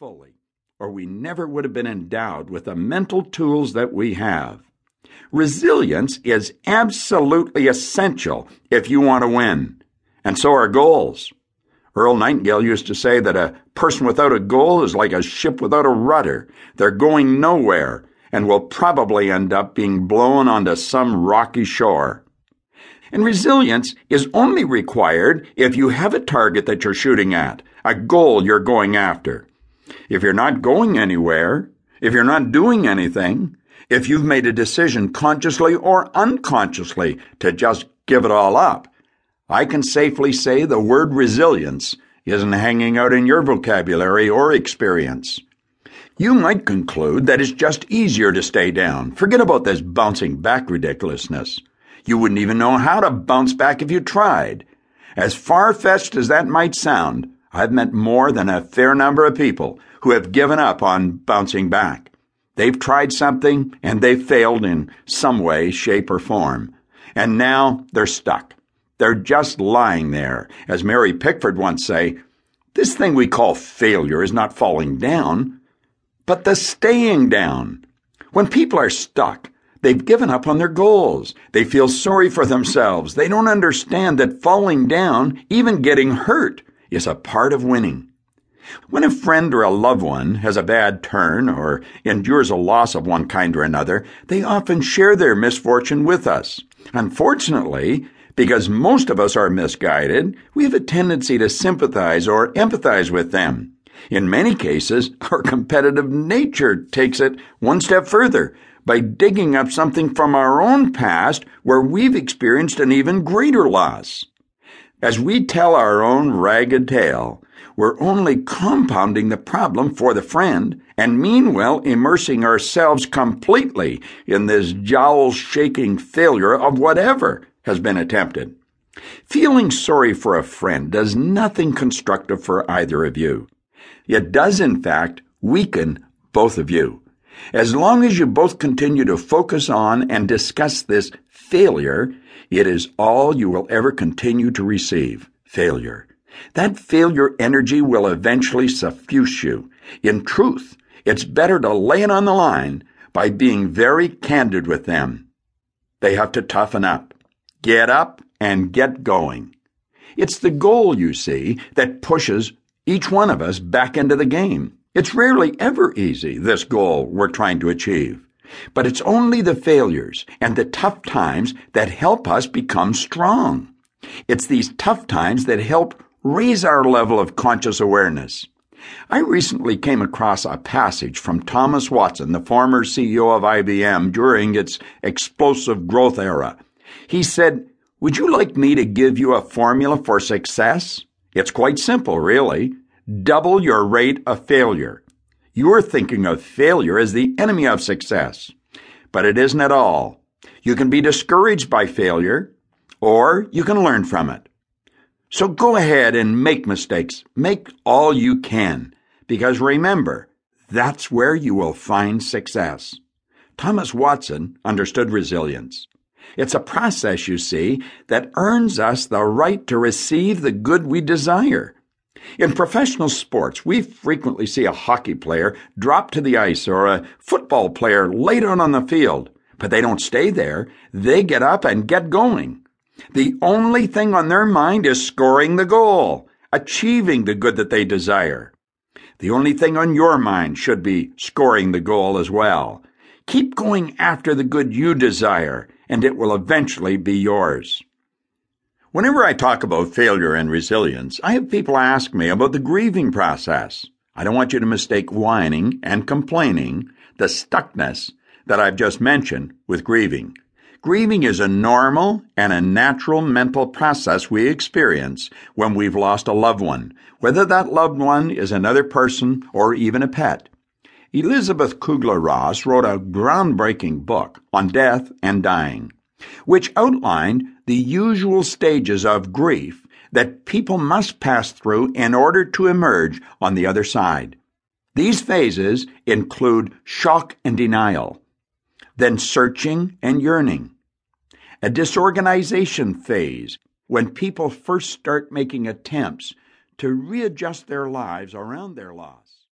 fully, or we never would have been endowed with the mental tools that we have. Resilience is absolutely essential if you want to win, and so are goals. Earl Nightingale used to say that a person without a goal is like a ship without a rudder. They're going nowhere and will probably end up being blown onto some rocky shore. And resilience is only required if you have a target that you're shooting at, a goal you're going after. If you're not going anywhere, if you're not doing anything, if you've made a decision consciously or unconsciously to just give it all up, I can safely say the word resilience isn't hanging out in your vocabulary or experience. You might conclude that it's just easier to stay down. Forget about this bouncing back ridiculousness. You wouldn't even know how to bounce back if you tried. As far fetched as that might sound, I've met more than a fair number of people who have given up on bouncing back. They've tried something and they've failed in some way, shape, or form. And now they're stuck. They're just lying there. As Mary Pickford once say, this thing we call failure is not falling down, but the staying down. When people are stuck, they've given up on their goals. They feel sorry for themselves. They don't understand that falling down, even getting hurt, is a part of winning. When a friend or a loved one has a bad turn or endures a loss of one kind or another, they often share their misfortune with us. Unfortunately, because most of us are misguided, we have a tendency to sympathize or empathize with them. In many cases, our competitive nature takes it one step further by digging up something from our own past where we've experienced an even greater loss. As we tell our own ragged tale, we're only compounding the problem for the friend and meanwhile immersing ourselves completely in this jowl shaking failure of whatever has been attempted. Feeling sorry for a friend does nothing constructive for either of you. It does, in fact, weaken both of you. As long as you both continue to focus on and discuss this failure, it is all you will ever continue to receive failure. That failure energy will eventually suffuse you. In truth, it's better to lay it on the line by being very candid with them. They have to toughen up. Get up and get going. It's the goal, you see, that pushes each one of us back into the game. It's rarely ever easy, this goal we're trying to achieve. But it's only the failures and the tough times that help us become strong. It's these tough times that help raise our level of conscious awareness. I recently came across a passage from Thomas Watson, the former CEO of IBM during its explosive growth era. He said, Would you like me to give you a formula for success? It's quite simple, really. Double your rate of failure. You're thinking of failure as the enemy of success, but it isn't at all. You can be discouraged by failure, or you can learn from it. So go ahead and make mistakes. Make all you can, because remember, that's where you will find success. Thomas Watson understood resilience. It's a process, you see, that earns us the right to receive the good we desire. In professional sports, we frequently see a hockey player drop to the ice or a football player lay down on the field, but they don't stay there. They get up and get going. The only thing on their mind is scoring the goal, achieving the good that they desire. The only thing on your mind should be scoring the goal as well. Keep going after the good you desire and it will eventually be yours. Whenever I talk about failure and resilience, I have people ask me about the grieving process. I don't want you to mistake whining and complaining, the stuckness that I've just mentioned, with grieving. Grieving is a normal and a natural mental process we experience when we've lost a loved one, whether that loved one is another person or even a pet. Elizabeth Kubler Ross wrote a groundbreaking book on death and dying, which outlined the usual stages of grief that people must pass through in order to emerge on the other side. These phases include shock and denial, then searching and yearning, a disorganization phase when people first start making attempts to readjust their lives around their loss.